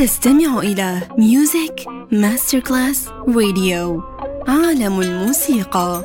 تستمع إلى ميوزك ماستر كلاس راديو عالم الموسيقى.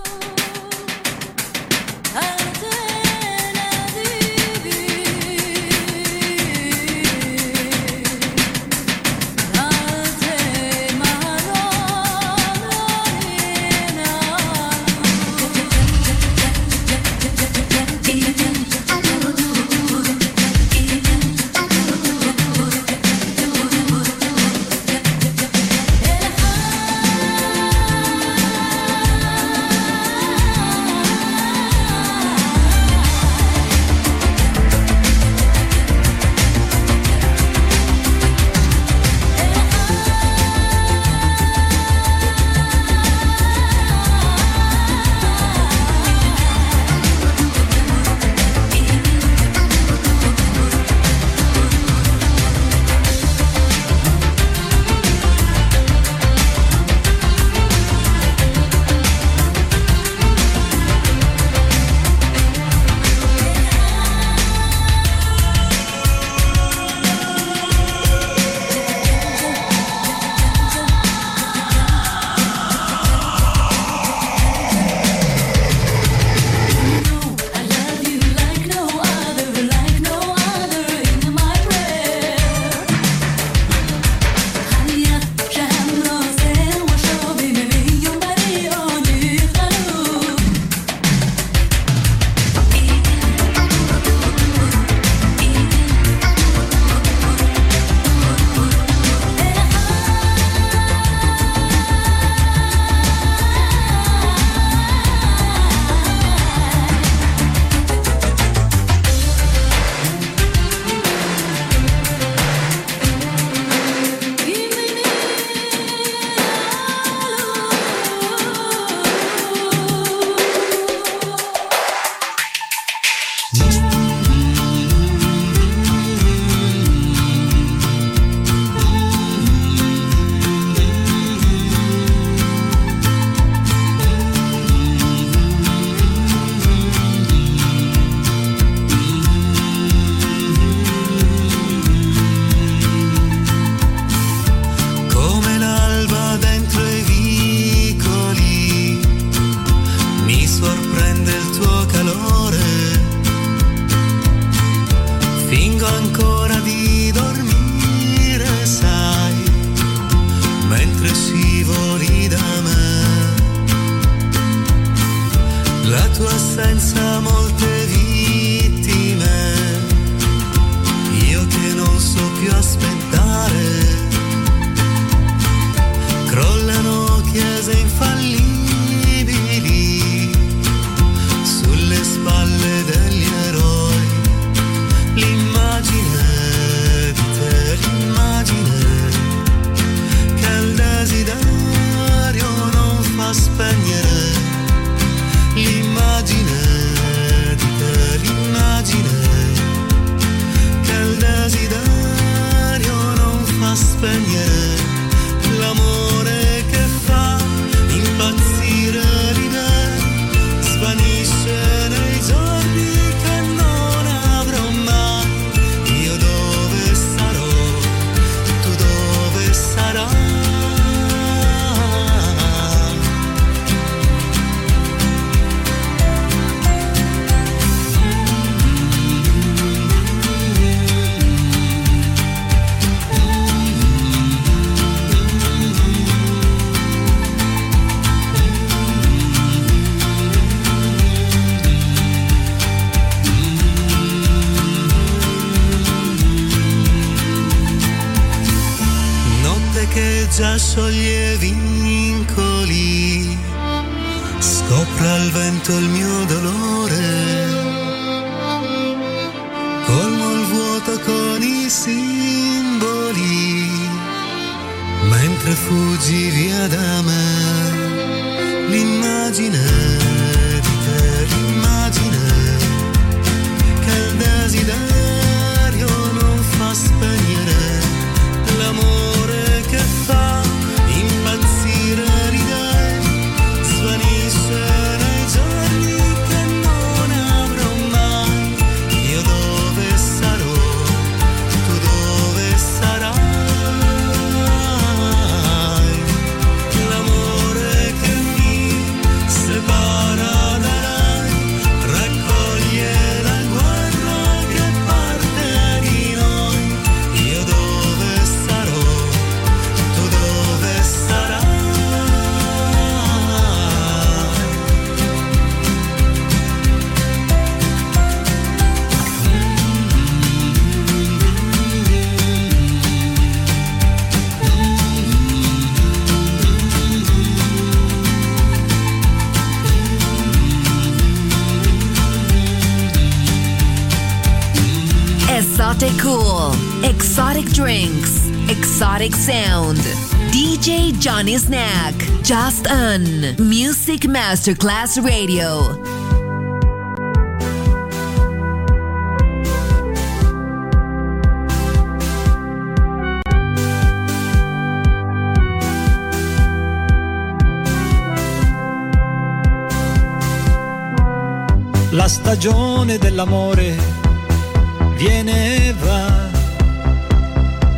Exotic Drinks, Exotic Sound. DJ Johnny Snack, just on Music Masterclass Radio. La stagione dell'amore viene e va,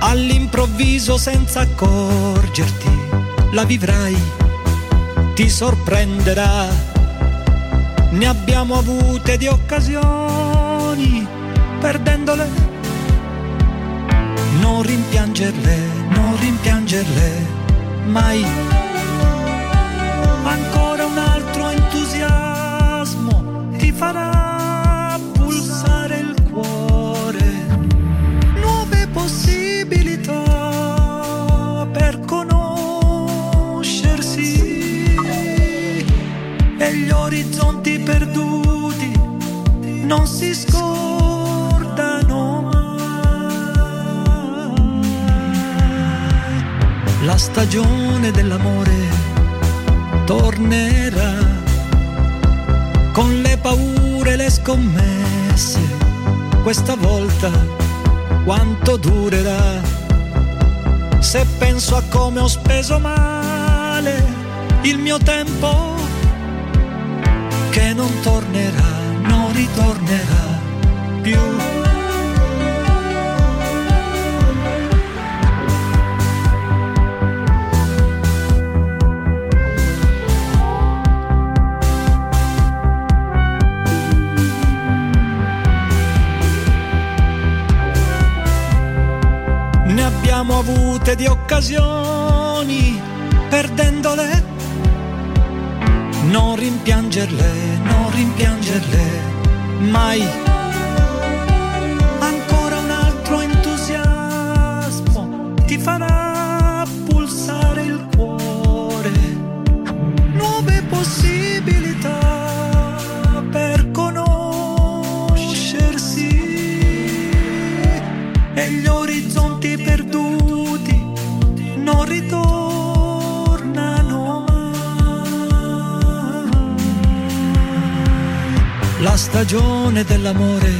all'improvviso senza accorgerti, la vivrai, ti sorprenderà. Ne abbiamo avute di occasioni, perdendole. Non rimpiangerle, non rimpiangerle mai. Ancora un altro entusiasmo ti farà possibilità per conoscersi e gli orizzonti perduti non si scordano mai. La stagione dell'amore tornerà con le paure e le scommesse. Questa volta quanto durerà? Se penso a come ho speso male il mio tempo, che non tornerà, non ritornerà più. Di occasioni, perdendole. Non rimpiangerle, non rimpiangerle mai. Stagione dell'amore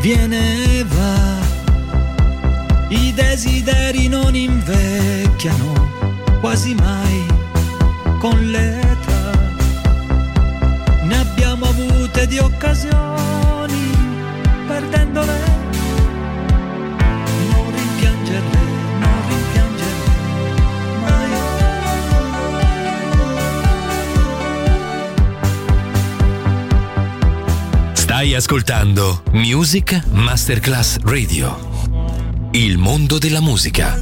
viene e va, i desideri non invecchiano quasi mai con l'età. Ne abbiamo avute di occasioni, ascoltando Music Masterclass Radio. Il mondo della musica.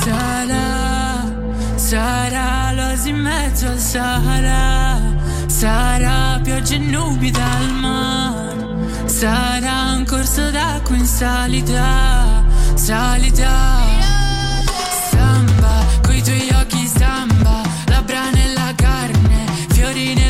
Sarà, sarà l'oasi in mezzo al Sahara, sarà pioggia e nubi dal mare, sarà un corso d'acqua in salita, salita. Samba, coi tuoi occhi samba, labbra nella carne, fiori nella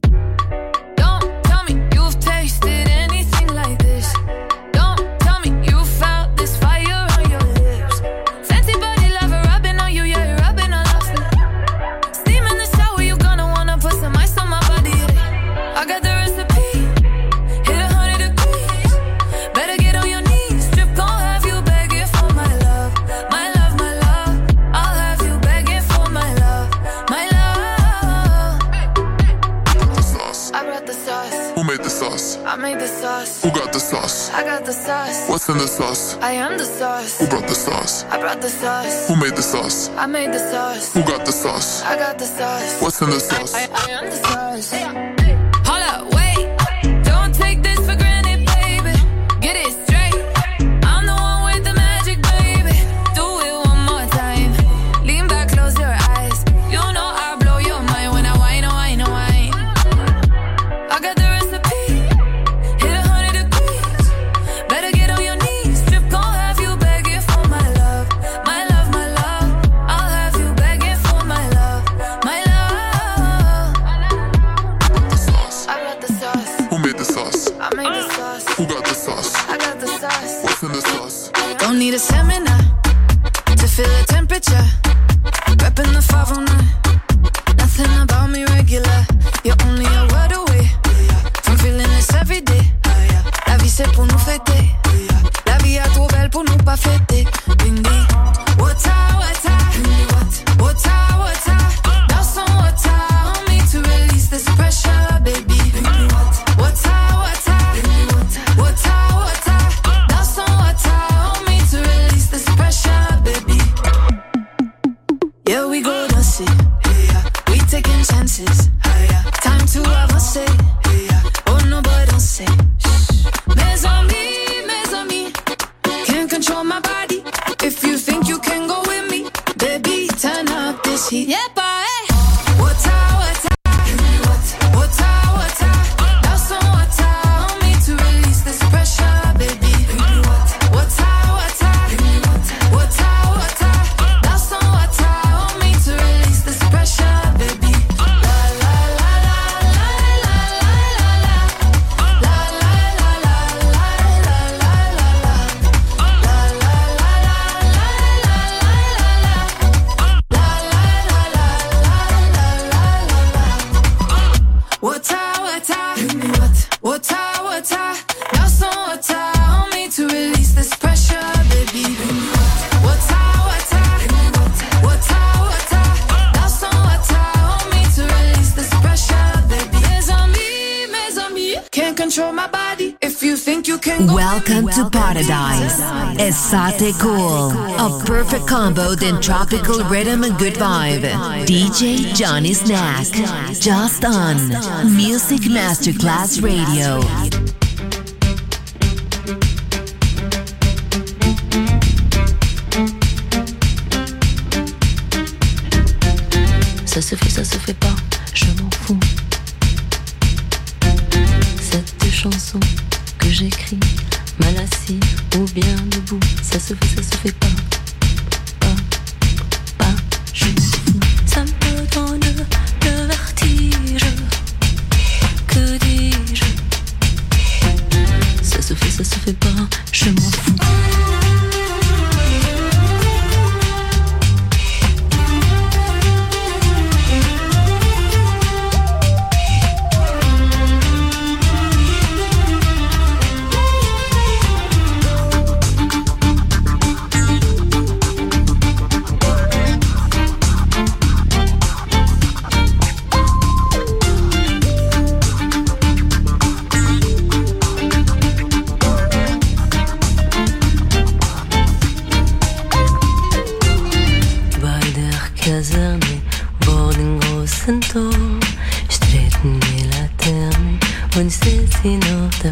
sauce? I made the sauce. Who got the sauce? I got the sauce. What's in the sauce? I, I, I am the sauce. Classic Cool. A perfect combo than tropical rhythm and good vibe. DJ Johnny Snack. Just on Music Masterclass Radio. mila temi un stizino te